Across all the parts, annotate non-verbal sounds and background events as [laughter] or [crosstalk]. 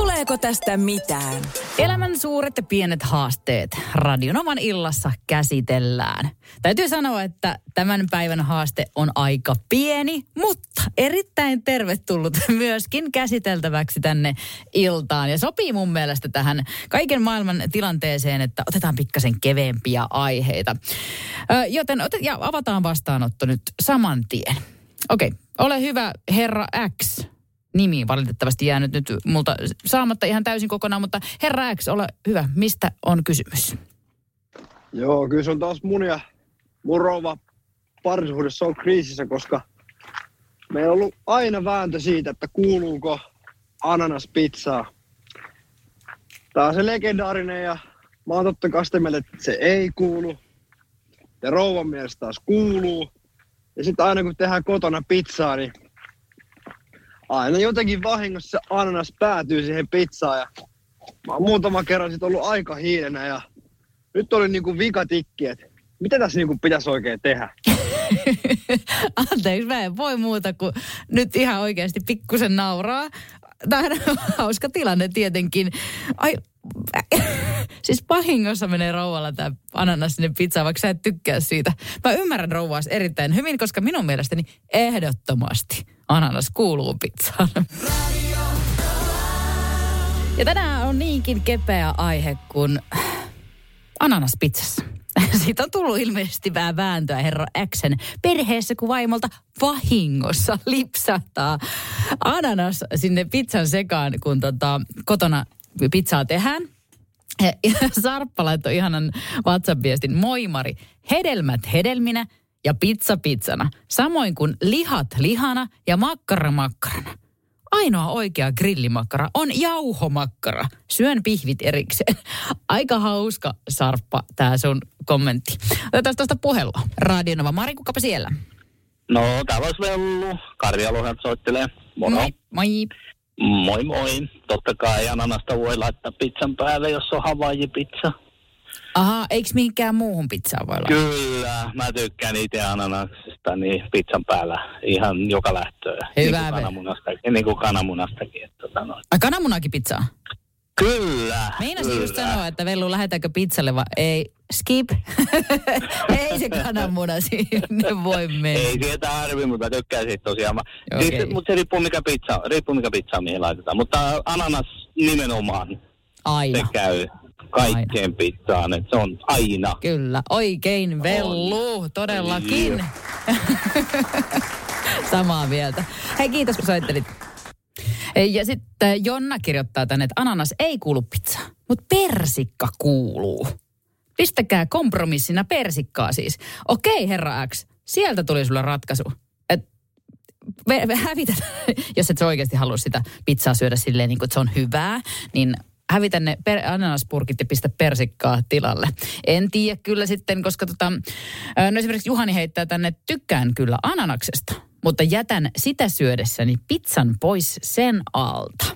Tuleeko tästä mitään? Elämän suuret ja pienet haasteet Radionovan illassa käsitellään. Täytyy sanoa, että tämän päivän haaste on aika pieni, mutta erittäin tervetullut [laughs] myöskin käsiteltäväksi tänne iltaan. Ja sopii mun mielestä tähän kaiken maailman tilanteeseen, että otetaan pikkasen keveempiä aiheita. Joten otet, ja avataan vastaanotto nyt saman tien. Okei, okay, ole hyvä herra X nimi valitettavasti jäänyt nyt multa saamatta ihan täysin kokonaan, mutta herra X, ole hyvä, mistä on kysymys? Joo, kyllä se on taas mun ja mun rouva parisuudessa on kriisissä, koska meillä on ollut aina vääntö siitä, että kuuluuko ananaspizzaa. Tämä on se legendaarinen ja mä oon totta mieltä, että se ei kuulu. Ja rouvan mielestä taas kuuluu. Ja sitten aina kun tehdään kotona pizzaa, niin aina jotenkin vahingossa ananas päätyy siihen pizzaan. Ja mä oon muutama kerran sitten ollut aika hiilenä ja nyt oli niinku vikatikki, että mitä tässä niinku pitäisi oikein tehdä? [laughs] Anteeksi, mä en voi muuta kuin nyt ihan oikeasti pikkusen nauraa. Tämä on [laughs] hauska tilanne tietenkin. Ai, [laughs] siis pahingossa menee rouvalla tämä ananas sinne pizzaan, vaikka sä et tykkää siitä. Mä ymmärrän rouvaas erittäin hyvin, koska minun mielestäni ehdottomasti ananas kuuluu pizzaan. Ja tänään on niinkin kepeä aihe kuin ananas pizzassa. [laughs] Siitä on tullut ilmeisesti vähän vääntöä herra Xen perheessä, kun vaimolta vahingossa lipsahtaa ananas sinne pizzan sekaan, kun tota, kotona pizzaa tehdään. Ja [laughs] Sarppa laittoi ihanan WhatsApp-viestin. Moi Mari, hedelmät hedelminä ja pizza pizzana, samoin kuin lihat lihana ja makkara makkarana. Ainoa oikea grillimakkara on jauhomakkara. Syön pihvit erikseen. [laughs] Aika hauska, Sarppa, tämä sun kommentti. Otetaan tuosta puhelua. Radionova Mari, kukapa siellä? No, täällä olisi Vellu. Karjaluhelta soittelee. Moro. Moi. Moi. Moi moi. Totta kai ananasta voi laittaa pizzan päälle, jos on Hawaii-pizza. Aha, eikö mihinkään muuhun pizzaan voi laittaa? Kyllä, mä tykkään itse ananaksista niin pizzan päällä ihan joka lähtöä. Hyvä niin kuin kananmunastakin. Niin kuin kananmunastakin. Että, tota, noin. Ai kananmunakin pizzaa? Kyllä. Meinasin kyllä. just sanoa, että Vellu, lähetäänkö pizzalle vai ei? Skip. [laughs] ei se kananmuna sinne voi mennä. Ei sieltä harvi, mutta mä tykkään siitä tosiaan. Mä, Okei. siis, mutta se riippuu mikä pizza, riippuu mikä pizza mihin laitetaan. Mutta ananas nimenomaan, se Aina. käy kaikkeen pizzaan. että se on aina. Kyllä, oikein Vellu, todellakin. [laughs] Samaa mieltä. Hei, kiitos kun soittelit. Ja sitten Jonna kirjoittaa tänne, että ananas ei kuulu pizzaan, mutta persikka kuuluu. Pistäkää kompromissina persikkaa siis. Okei, herra X, sieltä tuli sulle ratkaisu. Et hävitä, [laughs] jos et sä oikeasti halua sitä pizzaa syödä silleen, niin kuin, että se on hyvää, niin hävitä ne per, ananaspurkit ja pistä persikkaa tilalle. En tiedä kyllä sitten, koska tota, no esimerkiksi Juhani heittää tänne, tykkään kyllä ananaksesta, mutta jätän sitä syödessäni pizzan pois sen alta.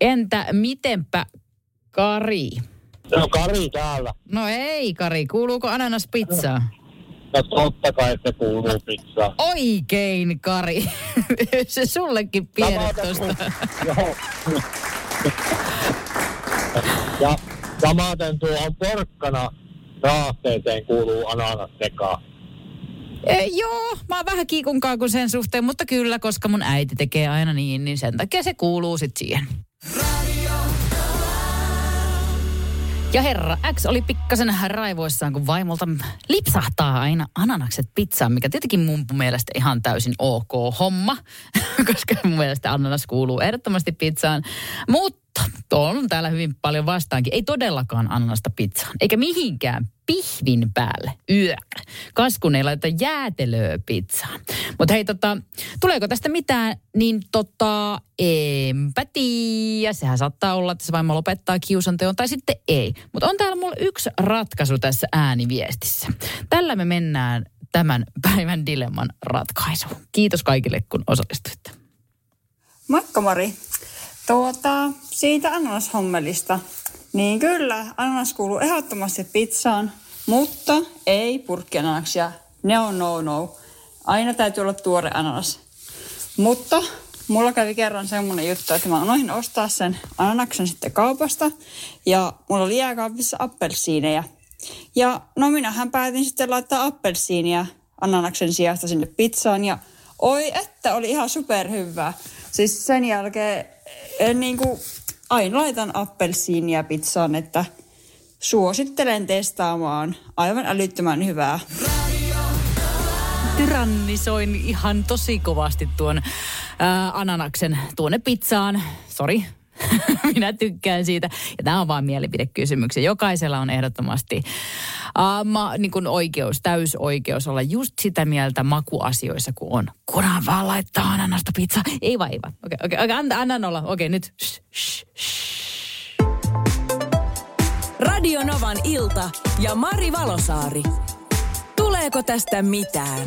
Entä mitenpä Kari? No Kari täällä. No ei Kari, kuuluuko ananas pizzaa? No totta kai se kuuluu pizzaan. Oikein Kari. [laughs] Se sullekin pienet tosta. Joo. [laughs] ja samaten tuohon porkkana raasteeseen kuuluu ananas sekaan. E, joo, mä oon vähän kiikunkaa kuin sen suhteen, mutta kyllä, koska mun äiti tekee aina niin, niin sen takia se kuuluu sit siihen. Ja herra X oli pikkasen raivoissaan, kun vaimolta lipsahtaa aina ananakset pizzaan, mikä tietenkin mun mielestä ihan täysin ok homma, [laughs] koska mun mielestä ananas kuuluu ehdottomasti pizzaan. Mutta tuo on täällä hyvin paljon vastaankin. Ei todellakaan ananasta pizzaan, eikä mihinkään pihvin päälle yö. Kaskun ei laita jäätelöä pizzaan. Mutta hei, tota, tuleeko tästä mitään, niin tota, tiedä. Sehän saattaa olla, että se vaimo lopettaa kiusanteon tai sitten ei. Mutta on täällä mulla yksi ratkaisu tässä ääniviestissä. Tällä me mennään tämän päivän dilemman ratkaisuun. Kiitos kaikille, kun osallistuitte. Moikka Mari. Tuota, siitä ananashommelista. Niin kyllä, ananas kuuluu ehdottomasti pizzaan, mutta ei purkkiananaksia. Ne on no no. Aina täytyy olla tuore ananas. Mutta mulla kävi kerran semmonen juttu, että mä unohdin ostaa sen ananaksen sitten kaupasta. Ja mulla oli jääkaapissa appelsiineja. Ja no minähän päätin sitten laittaa appelsiinia ananaksen sijasta sinne pizzaan. Ja oi että, oli ihan superhyvää. Siis sen jälkeen en niin kuin, aina laitan appelsiinia pizzaan, että suosittelen testaamaan. Aivan älyttömän hyvää. Tyrannisoin ihan tosi kovasti tuon ää, ananaksen tuonne pizzaan. Sori, [laughs] minä tykkään siitä. Ja tämä on vain mielipidekysymyksiä. Jokaisella on ehdottomasti uh, ma, niin kuin oikeus, täysoikeus olla just sitä mieltä makuasioissa kuin on. Kunhan vaan laittaa ananasta pizza. Ei vaan, ei vaan. Okei, okay, okei, okay, anna, anna olla. Okei, okay, nyt. Shh, shh, shh. Radio Novan ilta ja Mari Valosaari. Tuleeko tästä mitään?